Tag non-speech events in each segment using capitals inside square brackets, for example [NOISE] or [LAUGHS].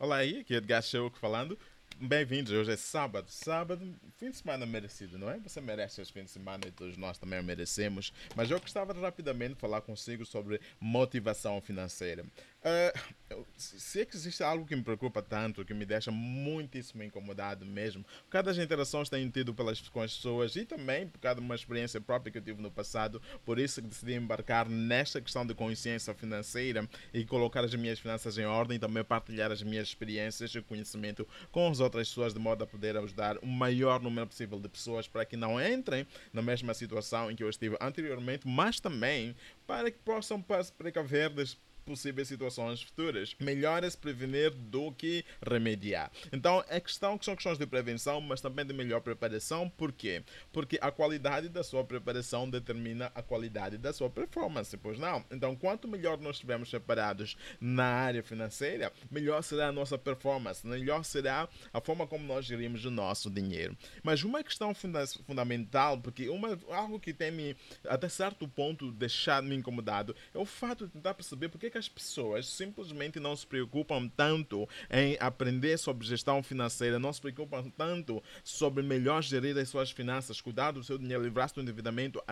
Olá aí, aqui é Edgar Show falando. Bem-vindos, hoje é sábado. Sábado, fim de semana merecido, não é? Você merece esse fim de semana e todos nós também merecemos. Mas eu gostava de rapidamente falar consigo sobre motivação financeira. Uh, se é que existe algo que me preocupa tanto, que me deixa muitíssimo incomodado mesmo, por causa das interações que tenho tido pelas, com as pessoas e também por causa de uma experiência própria que eu tive no passado, por isso que decidi embarcar nesta questão de consciência financeira e colocar as minhas finanças em ordem também partilhar as minhas experiências e conhecimento com as outras pessoas de modo a poder ajudar o maior número possível de pessoas para que não entrem na mesma situação em que eu estive anteriormente, mas também para que possam precaver das possíveis situações futuras. Melhor é se prevenir do que remediar. Então, é questão que são questões de prevenção, mas também de melhor preparação. Por quê? Porque a qualidade da sua preparação determina a qualidade da sua performance, pois não? Então, quanto melhor nós estivermos preparados na área financeira, melhor será a nossa performance, melhor será a forma como nós gerimos o nosso dinheiro. Mas uma questão funda fundamental, porque uma, algo que tem me, até certo ponto, deixado-me incomodado, é o fato de tentar perceber porque que as pessoas simplesmente não se preocupam tanto em aprender sobre gestão financeira, não se preocupam tanto sobre melhor gerir as suas finanças, cuidar do seu dinheiro, livrar-se do endividamento,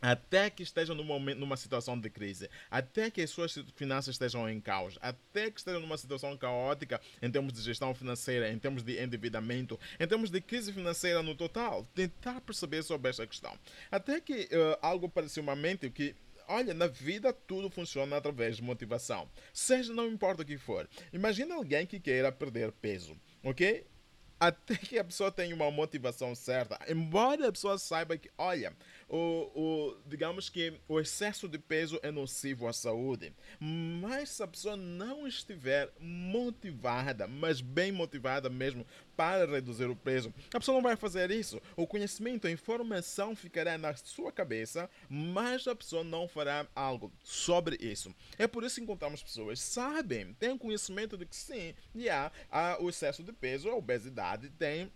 até que estejam num momento, numa situação de crise, até que as suas finanças estejam em caos, até que estejam numa situação caótica em termos de gestão financeira, em termos de endividamento, em termos de crise financeira no total, tentar perceber sobre esta questão. Até que uh, algo parecia uma mente que Olha, na vida tudo funciona através de motivação. Seja, não importa o que for. Imagina alguém que queira perder peso, ok? até que a pessoa tenha uma motivação certa. Embora a pessoa saiba que, olha, o, o, digamos que o excesso de peso é nocivo à saúde, mas se a pessoa não estiver motivada, mas bem motivada mesmo para reduzir o peso, a pessoa não vai fazer isso. O conhecimento, a informação ficará na sua cabeça, mas a pessoa não fará algo sobre isso. É por isso que encontramos pessoas sabem, têm conhecimento de que sim, yeah, há o excesso de peso, a obesidade tem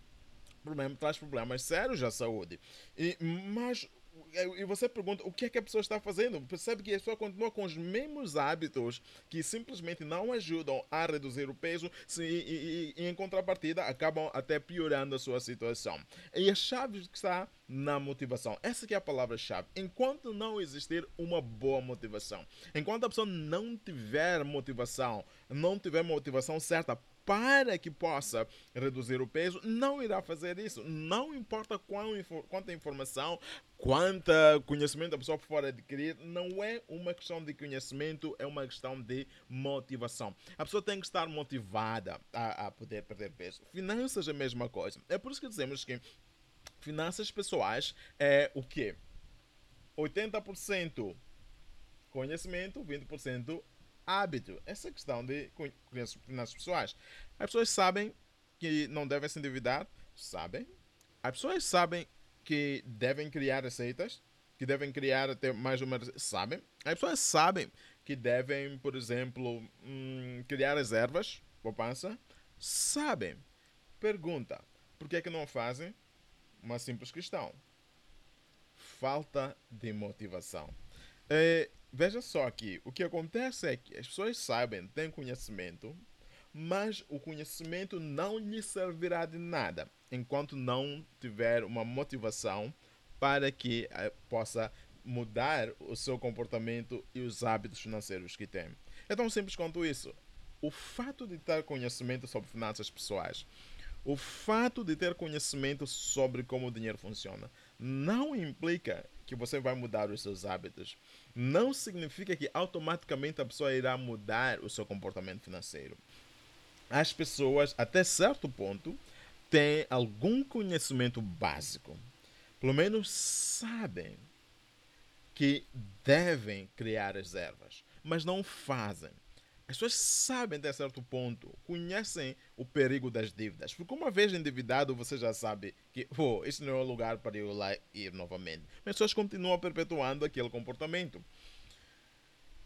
problema, traz problemas sérios à saúde. E, mas e você pergunta o que é que a pessoa está fazendo. Percebe que a pessoa continua com os mesmos hábitos que simplesmente não ajudam a reduzir o peso e, e, e, em contrapartida acabam até piorando a sua situação. E a chave está na motivação. Essa é a palavra-chave. Enquanto não existir uma boa motivação, enquanto a pessoa não tiver motivação, não tiver motivação certa para que possa reduzir o peso, não irá fazer isso. Não importa quão, quanta informação, quanta conhecimento a pessoa for adquirir, não é uma questão de conhecimento, é uma questão de motivação. A pessoa tem que estar motivada a, a poder perder peso. Finanças é a mesma coisa. É por isso que dizemos que finanças pessoais é o quê? 80% conhecimento, 20% hábito. Essa questão de finanças pessoais. As pessoas sabem que não devem se endividar, sabem. As pessoas sabem que devem criar receitas, que devem criar até mais uma, sabem. As pessoas sabem que devem, por exemplo, hum, criar reservas, poupança, sabem. Pergunta: por que é que não fazem? Uma simples questão: falta de motivação. É, veja só aqui, o que acontece é que as pessoas sabem, têm conhecimento, mas o conhecimento não lhe servirá de nada enquanto não tiver uma motivação para que eh, possa mudar o seu comportamento e os hábitos financeiros que tem. É tão simples quanto isso. O fato de ter conhecimento sobre finanças pessoais, o fato de ter conhecimento sobre como o dinheiro funciona, não implica que você vai mudar os seus hábitos. Não significa que automaticamente a pessoa irá mudar o seu comportamento financeiro. As pessoas, até certo ponto, têm algum conhecimento básico. Pelo menos sabem que devem criar reservas, mas não fazem. As pessoas sabem até certo ponto, conhecem o perigo das dívidas. Porque uma vez endividado, você já sabe que oh, isso não é o lugar para eu lá ir novamente. Mas as pessoas continuam perpetuando aquele comportamento.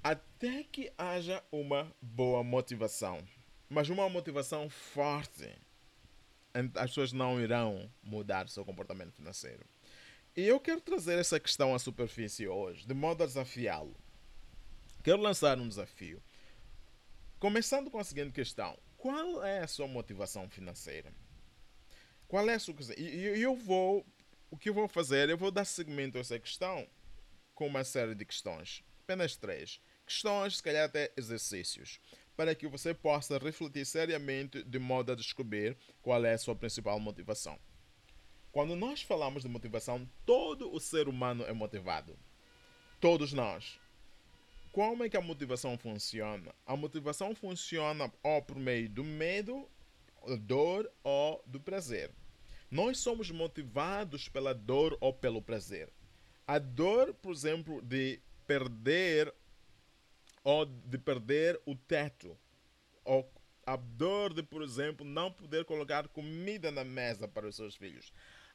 Até que haja uma boa motivação. Mas uma motivação forte. As pessoas não irão mudar seu comportamento financeiro. E eu quero trazer essa questão à superfície hoje, de modo a desafiá-lo. Quero lançar um desafio. Começando com a seguinte questão: qual é a sua motivação financeira? Qual é a sua E eu vou, o que eu vou fazer, eu vou dar seguimento a essa questão com uma série de questões, apenas três questões, se calhar até exercícios, para que você possa refletir seriamente de modo a descobrir qual é a sua principal motivação. Quando nós falamos de motivação, todo o ser humano é motivado. Todos nós. Como é que a motivação funciona? A motivação funciona ou por meio do medo, dor ou do prazer. Nós somos motivados pela dor ou pelo prazer. A dor, por exemplo, de perder ou de perder o teto, ou a dor de, por exemplo, não poder colocar comida na mesa para os seus filhos.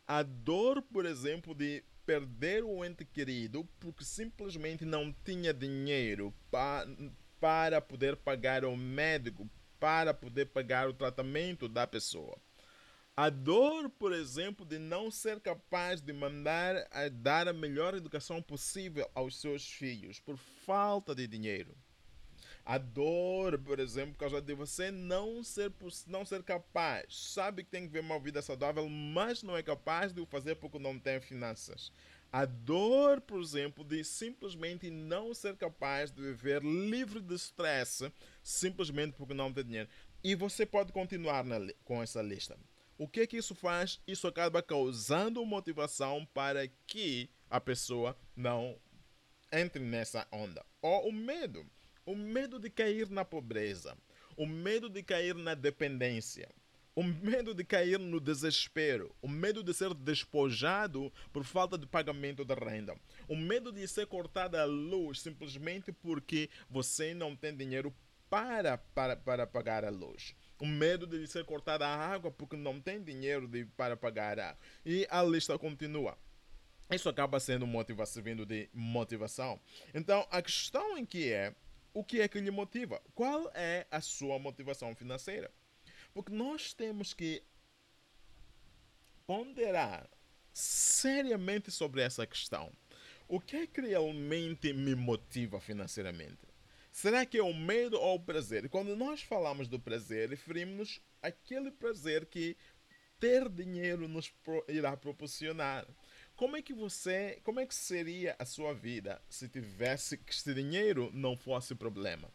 A dor, por exemplo, de perder o ente querido porque simplesmente não tinha dinheiro pa para poder pagar o médico, para poder pagar o tratamento da pessoa. A dor, por exemplo, de não ser capaz de mandar a dar a melhor educação possível aos seus filhos por falta de dinheiro. A dor, por exemplo, por causa de você não ser, não ser capaz. Sabe que tem que ver uma vida saudável, mas não é capaz de o fazer porque não tem finanças. A dor, por exemplo, de simplesmente não ser capaz de viver livre de estresse simplesmente porque não tem dinheiro. E você pode continuar na, com essa lista. O que é que isso faz? Isso acaba causando motivação para que a pessoa não entre nessa onda. Ou o medo. O medo de cair na pobreza. O medo de cair na dependência. O medo de cair no desespero, o medo de ser despojado por falta de pagamento da renda, o medo de ser cortada a luz simplesmente porque você não tem dinheiro para, para, para pagar a luz o medo de ser cortada a água porque não tem dinheiro de, para pagar a água. E a lista continua. Isso acaba sendo motivação, vindo de motivação. Então, a questão em que é, o que é que lhe motiva? Qual é a sua motivação financeira? Porque nós temos que ponderar seriamente sobre essa questão. O que é que realmente me motiva financeiramente? Será que é o medo ou o prazer? Quando nós falamos do prazer, referimos-nos àquele prazer que ter dinheiro nos irá proporcionar. Como é que você, como é que seria a sua vida se tivesse que esse dinheiro não fosse problema?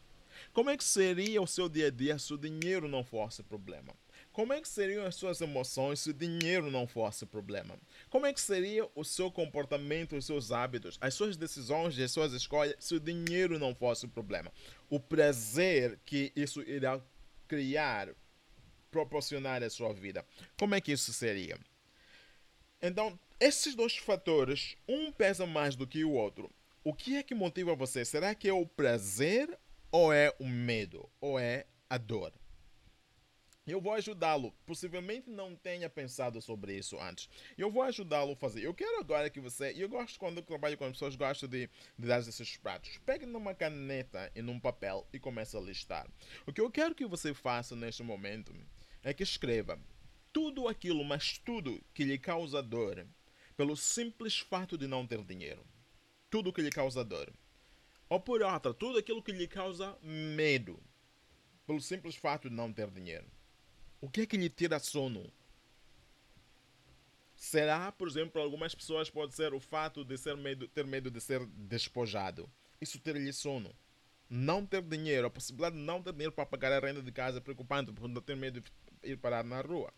Como é que seria o seu dia a dia se o dinheiro não fosse problema? Como é que seriam as suas emoções se o dinheiro não fosse problema? Como é que seria o seu comportamento, os seus hábitos, as suas decisões as suas escolhas se o dinheiro não fosse problema? O prazer que isso irá criar, proporcionar à sua vida. Como é que isso seria? Então, esses dois fatores, um pesa mais do que o outro. O que é que motiva você? Será que é o prazer ou é o medo? Ou é a dor? Eu vou ajudá-lo. Possivelmente não tenha pensado sobre isso antes. Eu vou ajudá-lo a fazer. Eu quero agora que você. Eu gosto quando eu trabalho com as pessoas, gosto de, de dar esses pratos. Pegue numa caneta e num papel e comece a listar. O que eu quero que você faça neste momento é que escreva tudo aquilo, mas tudo que lhe causa dor, pelo simples fato de não ter dinheiro. Tudo que lhe causa dor. Ou por outra, tudo aquilo que lhe causa medo, pelo simples fato de não ter dinheiro. O que é que lhe tira sono? Será, por exemplo, algumas pessoas pode ser o fato de ser medo, ter medo de ser despojado. Isso ter-lhe sono. Não ter dinheiro, a possibilidade de não ter dinheiro para pagar a renda de casa é preocupante, não ter medo de ir parar na rua.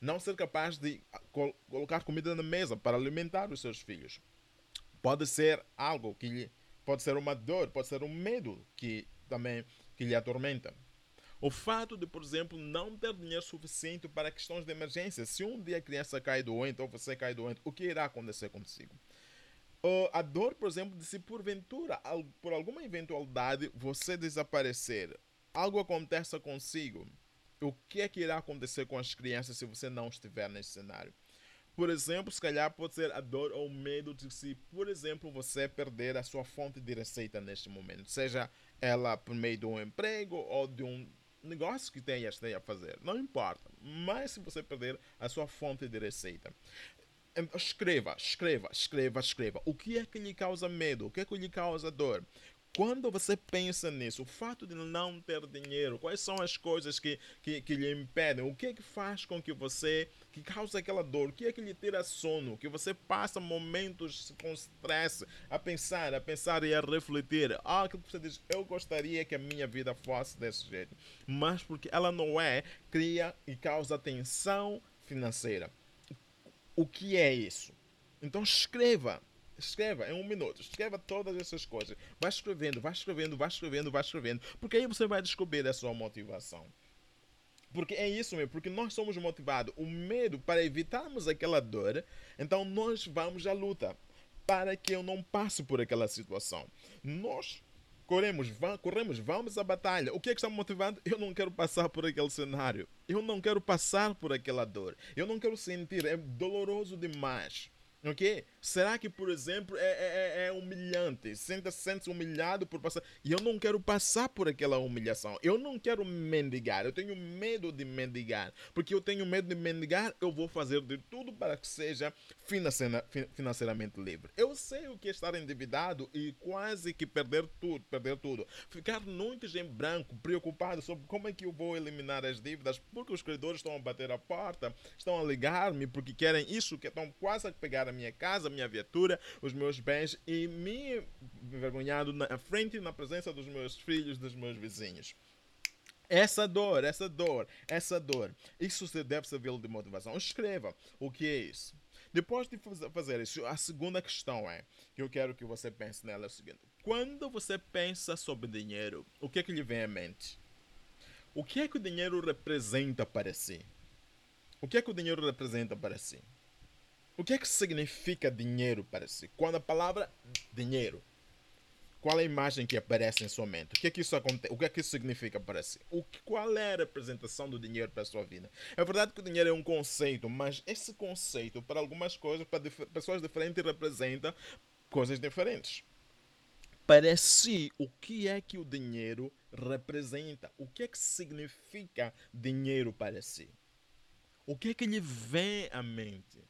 Não ser capaz de col colocar comida na mesa para alimentar os seus filhos. Pode ser algo que lhe, pode ser uma dor, pode ser um medo que também que lhe atormenta. O fato de, por exemplo, não ter dinheiro suficiente para questões de emergência. Se um dia a criança cai doente ou você cai doente, o que irá acontecer consigo? Uh, a dor, por exemplo, de se porventura, por alguma eventualidade, você desaparecer, algo aconteça consigo, o que é que irá acontecer com as crianças se você não estiver nesse cenário? Por exemplo, se calhar pode ser a dor ou o medo de se, por exemplo, você perder a sua fonte de receita neste momento, seja ela por meio de um emprego ou de um negócio que tenha a fazer, não importa. Mas se você perder a sua fonte de receita, escreva, escreva, escreva, escreva. O que é que lhe causa medo? O que é que lhe causa dor? Quando você pensa nisso, o fato de não ter dinheiro, quais são as coisas que, que, que lhe impedem? O que é que faz com que você, que causa aquela dor? O que é que lhe tira sono? Que você passa momentos com stress a pensar, a pensar e a refletir. Ah, que você diz, eu gostaria que a minha vida fosse desse jeito. Mas porque ela não é, cria e causa tensão financeira. O que é isso? Então escreva Escreva em um minuto, escreva todas essas coisas. Vai escrevendo, vai escrevendo, vai escrevendo, vai escrevendo. Porque aí você vai descobrir a sua motivação. Porque é isso mesmo, porque nós somos motivados. O medo, para evitarmos aquela dor, então nós vamos à luta. Para que eu não passe por aquela situação. Nós corremos, vamos, corremos, vamos à batalha. O que é que está me motivando? Eu não quero passar por aquele cenário. Eu não quero passar por aquela dor. Eu não quero sentir. É doloroso demais. Ok? Será que, por exemplo, é, é, é, é humilhante? Senta-se sente humilhado por passar. E eu não quero passar por aquela humilhação. Eu não quero mendigar. Eu tenho medo de mendigar. Porque eu tenho medo de mendigar, eu vou fazer de tudo para que seja financeiramente livre. Eu sei o que é estar endividado e quase que perder tudo, perder tudo. Ficar noites em branco, preocupado sobre como é que eu vou eliminar as dívidas, porque os credores estão a bater a porta, estão a ligar-me porque querem isso, que estão quase a pegar a minha casa, a minha viatura, os meus bens e me envergonhado na frente e na presença dos meus filhos, dos meus vizinhos. Essa dor, essa dor, essa dor. Isso deve servir de motivação. Escreva o que é isso. Depois de fazer isso, a segunda questão é que eu quero que você pense nela é o seguinte: quando você pensa sobre dinheiro, o que é que lhe vem à mente? O que é que o dinheiro representa para si? O que é que o dinheiro representa para si? O que é que significa dinheiro para si? Quando a palavra dinheiro, qual é a imagem que aparece em sua mente? O que é que isso acontece? O que é que isso significa para si? O que, qual é a representação do dinheiro para a sua vida? É verdade que o dinheiro é um conceito, mas esse conceito, para algumas coisas, para dif pessoas diferentes, representa coisas diferentes. Para si, o que é que o dinheiro representa? O que é que significa dinheiro para si? O que é que lhe vem à mente?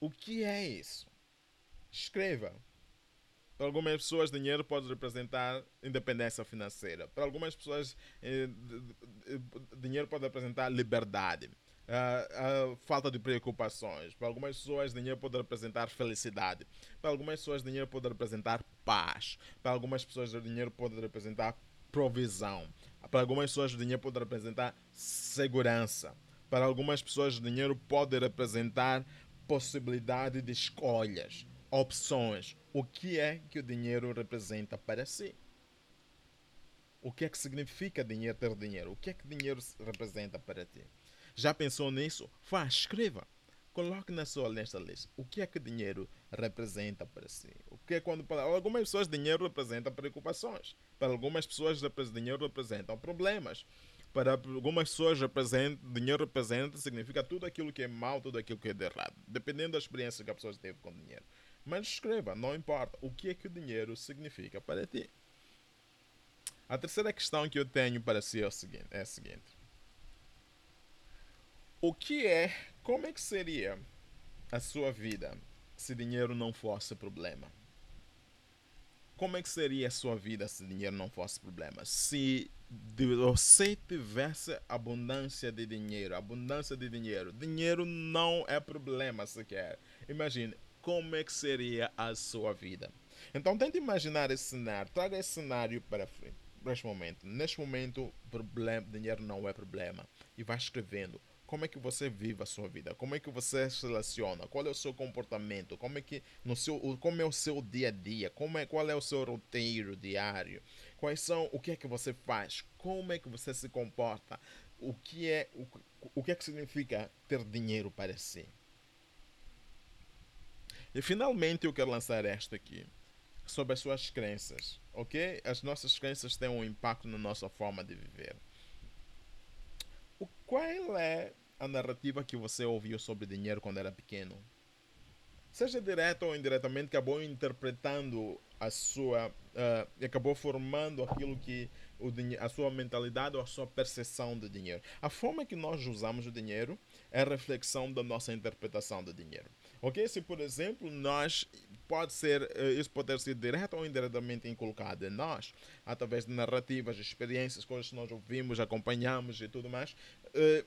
O que é isso? Escreva. Para algumas pessoas, dinheiro pode representar independência financeira. Para algumas pessoas, eh, dinheiro pode representar liberdade. Uh, uh, falta de preocupações. Para algumas pessoas, dinheiro pode representar felicidade. Para algumas pessoas, dinheiro pode representar paz. Para algumas pessoas, dinheiro pode representar provisão. Para algumas pessoas, dinheiro pode representar segurança. Para algumas pessoas, dinheiro pode representar possibilidade de escolhas, opções. O que é que o dinheiro representa para si? O que é que significa dinheiro ter dinheiro? O que é que dinheiro representa para ti? Já pensou nisso? Vá, escreva. Coloque na sua nesta lista. O que é que dinheiro representa para si? O que é quando para algumas pessoas dinheiro representa preocupações. Para algumas pessoas dinheiro representa problemas para algumas pessoas representa, dinheiro representa significa tudo aquilo que é mal, tudo aquilo que é de errado, dependendo da experiência que a pessoa teve com dinheiro. Mas escreva, não importa o que é que o dinheiro significa para ti. A terceira questão que eu tenho para si é, o seguinte, é a seguinte: O que é, como é que seria a sua vida se dinheiro não fosse problema? Como é que seria a sua vida se dinheiro não fosse problema? Se você tivesse abundância de dinheiro, abundância de dinheiro, dinheiro não é problema sequer. Imagine como é que seria a sua vida. Então tente imaginar esse cenário, traga esse cenário para frente. Neste momento, neste momento, problema, dinheiro não é problema. E vá escrevendo como é que você vive a sua vida, como é que você se relaciona, qual é o seu comportamento, como é que no seu, como é o seu dia a dia, como é, qual é o seu roteiro diário, quais são, o que é que você faz, como é que você se comporta, o que é, o, o que é que significa ter dinheiro para si. E finalmente eu quero lançar esta aqui sobre as suas crenças, ok? As nossas crenças têm um impacto na nossa forma de viver. O, qual é a narrativa que você ouviu sobre dinheiro quando era pequeno? Seja direto ou indiretamente, acabou interpretando a sua. Uh, acabou formando aquilo que. O a sua mentalidade ou a sua percepção de dinheiro. A forma que nós usamos o dinheiro é reflexão da nossa interpretação do dinheiro. Ok? Se, por exemplo, nós pode ser, eh, isso pode sido direto ou indiretamente inculcado em nós, através de narrativas, experiências, coisas que nós ouvimos, acompanhamos e tudo mais. Uh,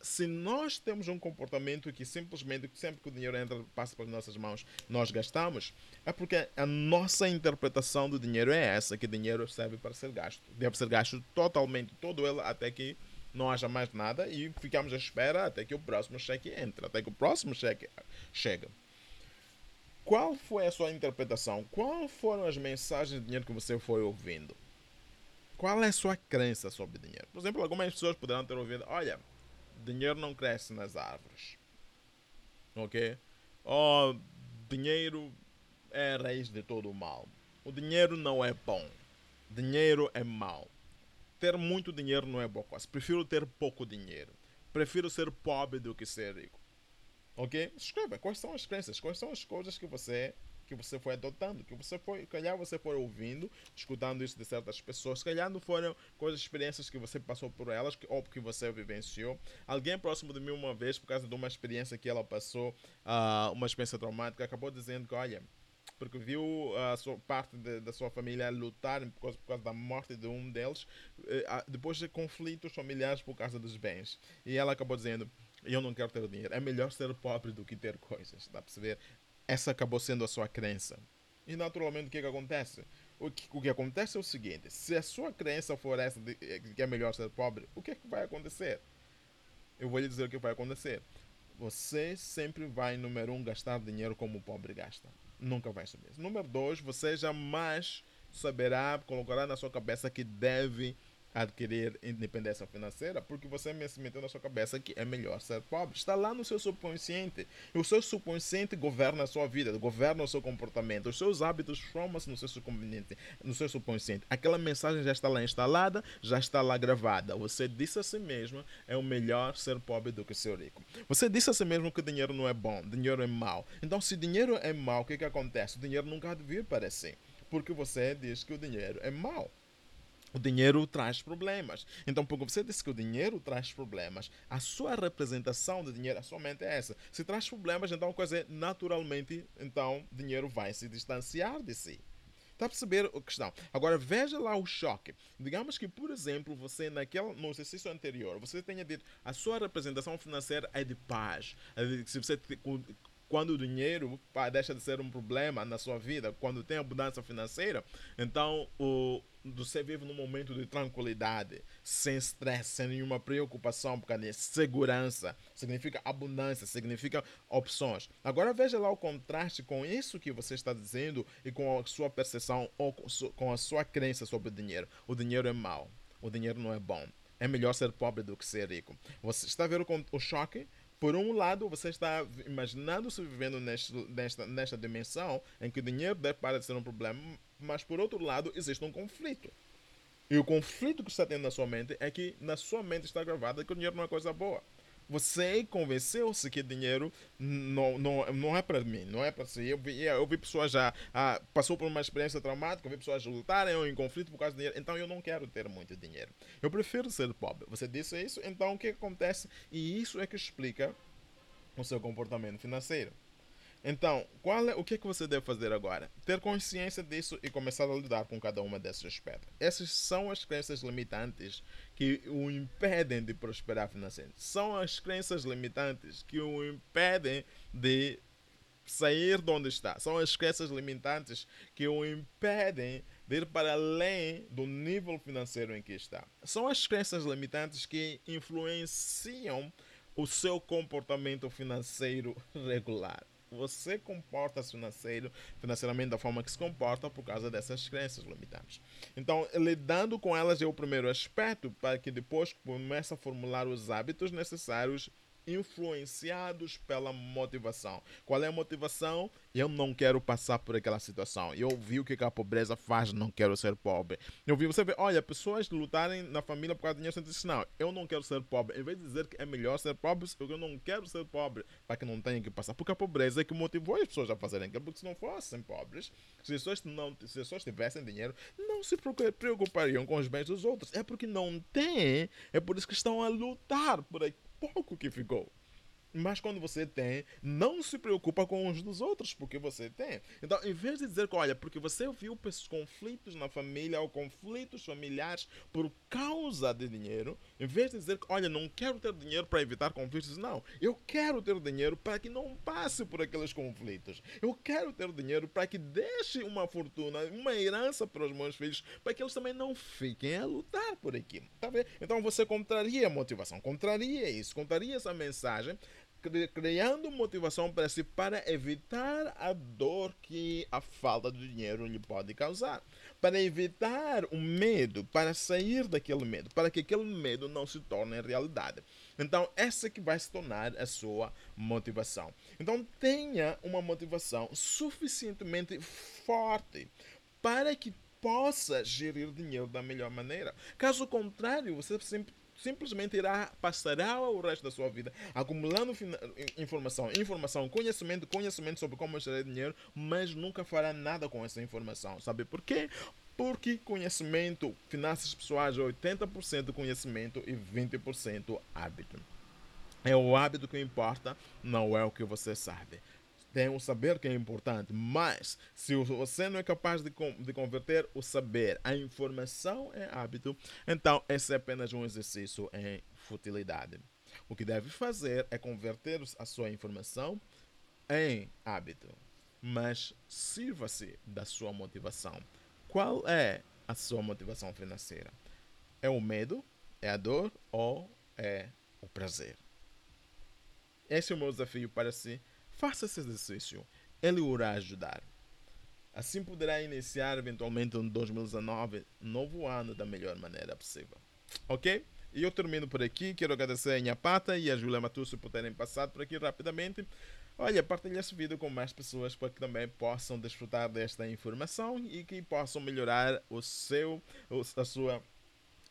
se nós temos um comportamento que simplesmente sempre que o dinheiro entra, passa pelas nossas mãos, nós gastamos, é porque a nossa interpretação do dinheiro é essa, que dinheiro serve para ser gasto. Deve ser gasto totalmente, todo ele, até que não haja mais nada e ficamos à espera até que o próximo cheque entre, até que o próximo cheque chega. Qual foi a sua interpretação? Quais foram as mensagens de dinheiro que você foi ouvindo? Qual é a sua crença sobre dinheiro? Por exemplo, algumas pessoas poderão ter ouvido: olha, dinheiro não cresce nas árvores. Ok? Oh, dinheiro é a raiz de todo o mal. O dinheiro não é bom. Dinheiro é mau. Ter muito dinheiro não é boa coisa. Prefiro ter pouco dinheiro. Prefiro ser pobre do que ser rico. Ok? Escreva quais são as crenças, quais são as coisas que você que você foi adotando, que você foi, calhar você foi ouvindo, escutando isso de certas pessoas, calhar não foram coisas, experiências que você passou por elas que, ou que você vivenciou. Alguém próximo de mim uma vez, por causa de uma experiência que ela passou, uh, uma experiência traumática, acabou dizendo que, olha, porque viu a sua parte de, da sua família lutar por causa, por causa, da morte de um deles, uh, depois de conflitos familiares por causa dos bens. E ela acabou dizendo, eu não quero ter dinheiro. É melhor ser pobre do que ter coisas. Dá para perceber? Essa acabou sendo a sua crença. E naturalmente o que, que acontece? O que, o que acontece é o seguinte: se a sua crença for essa de que é melhor ser pobre, o que, que vai acontecer? Eu vou lhe dizer o que vai acontecer. Você sempre vai, número um, gastar dinheiro como o pobre gasta. Nunca vai subir. Número dois, você jamais saberá, colocará na sua cabeça que deve adquirir independência financeira porque você me meteu na sua cabeça que é melhor ser pobre. Está lá no seu subconsciente. E o seu subconsciente governa a sua vida, governa o seu comportamento. Os seus hábitos formam-se no seu subconsciente, no seu subconsciente. Aquela mensagem já está lá instalada, já está lá gravada. Você disse a si mesmo é o melhor ser pobre do que ser rico. Você disse a si mesmo que dinheiro não é bom, dinheiro é mau. Então, se dinheiro é mau, o que, que acontece? O dinheiro nunca há de vir para si. Porque você diz que o dinheiro é mau. O dinheiro traz problemas. Então, porque você disse que o dinheiro traz problemas, a sua representação de dinheiro é essa. Se traz problemas, então, coisa é, naturalmente, então, dinheiro vai se distanciar de si. Está a perceber a questão? Agora veja lá o choque. Digamos que, por exemplo, você naquele, no exercício anterior, você tenha dito a sua representação financeira é de paz. Se você quando o dinheiro deixa de ser um problema na sua vida, quando tem abundância financeira, então o, você vive num momento de tranquilidade, sem estresse, sem nenhuma preocupação, porque a segurança significa abundância, significa opções. Agora veja lá o contraste com isso que você está dizendo e com a sua percepção ou com a sua crença sobre o dinheiro. O dinheiro é mau, o dinheiro não é bom. É melhor ser pobre do que ser rico. Você está vendo o choque? Por um lado, você está imaginando-se vivendo neste, nesta, nesta dimensão em que o dinheiro deve parar de ser um problema, mas por outro lado, existe um conflito. E o conflito que está tendo na sua mente é que na sua mente está gravada que o dinheiro não é coisa boa. Você convenceu-se que dinheiro não, não, não é para mim, não é para si. Eu vi, eu vi pessoas já ah, passou por uma experiência traumática, eu vi pessoas lutarem em conflito por causa de dinheiro, então eu não quero ter muito dinheiro. Eu prefiro ser pobre. Você disse isso, então o que acontece? E isso é que explica o seu comportamento financeiro. Então, qual é, o que, é que você deve fazer agora? Ter consciência disso e começar a lidar com cada uma desses aspectos. Essas são as crenças limitantes que o impedem de prosperar financeiramente. São as crenças limitantes que o impedem de sair de onde está. São as crenças limitantes que o impedem de ir para além do nível financeiro em que está. São as crenças limitantes que influenciam o seu comportamento financeiro [LAUGHS] regular você comporta-se financeiro, financeiramente da forma que se comporta por causa dessas crenças limitantes. Então, lidando com elas é o primeiro aspecto para que depois comece a formular os hábitos necessários influenciados pela motivação. Qual é a motivação? Eu não quero passar por aquela situação. Eu vi o que a pobreza faz, não quero ser pobre. Eu vi você ver, olha, pessoas lutarem na família por causa de dinheiro, você diz, não, eu não quero ser pobre. Em vez de dizer que é melhor ser pobre, eu não quero ser pobre, para que não tenha que passar. Porque a pobreza é que motivou as pessoas a fazerem aquilo, porque se não fossem pobres, se as pessoas, não, se as pessoas tivessem dinheiro, não se preocupariam com os bens dos outros. É porque não têm, é por isso que estão a lutar por pouco que ficou. Mas quando você tem, não se preocupa com os dos outros, porque você tem. Então, em vez de dizer que, olha, porque você viu esses conflitos na família ou conflitos familiares por causa de dinheiro, em vez de dizer que, olha, não quero ter dinheiro para evitar conflitos, não. Eu quero ter dinheiro para que não passe por aqueles conflitos. Eu quero ter dinheiro para que deixe uma fortuna, uma herança para os meus filhos, para que eles também não fiquem a lutar por aquilo. Tá vendo? Então você contraria a motivação, contraria isso, contraria essa mensagem criando motivação para si para evitar a dor que a falta de dinheiro lhe pode causar, para evitar o medo, para sair daquele medo, para que aquele medo não se torne realidade. Então, essa que vai se tornar a sua motivação. Então, tenha uma motivação suficientemente forte para que possa gerir dinheiro da melhor maneira. Caso contrário, você sempre simplesmente irá passará o resto da sua vida acumulando informação, informação, conhecimento, conhecimento sobre como gerar dinheiro, mas nunca fará nada com essa informação. Sabe por quê? Porque conhecimento, finanças pessoais é 80% conhecimento e 20% hábito. É o hábito que importa, não é o que você sabe tem o saber que é importante, mas se você não é capaz de, de converter o saber, a informação em hábito, então esse é apenas um exercício em futilidade. O que deve fazer é converter a sua informação em hábito, mas sirva-se da sua motivação. Qual é a sua motivação financeira? É o medo? É a dor? Ou é o prazer? Esse é o meu desafio para si Faça esse exercício, ele o irá ajudar. Assim poderá iniciar eventualmente um 2019, novo ano, da melhor maneira possível. Ok? E eu termino por aqui. Quero agradecer a Nhapata e a Julia Matusso por terem passado por aqui rapidamente. Olha, partilhe esse vídeo com mais pessoas para que também possam desfrutar desta informação e que possam melhorar o seu, a sua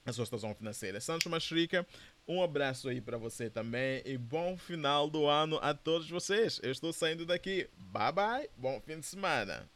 a sua situação financeira. Santos Machrica, um abraço aí para você também e bom final do ano a todos vocês. Eu estou saindo daqui. Bye bye, bom fim de semana.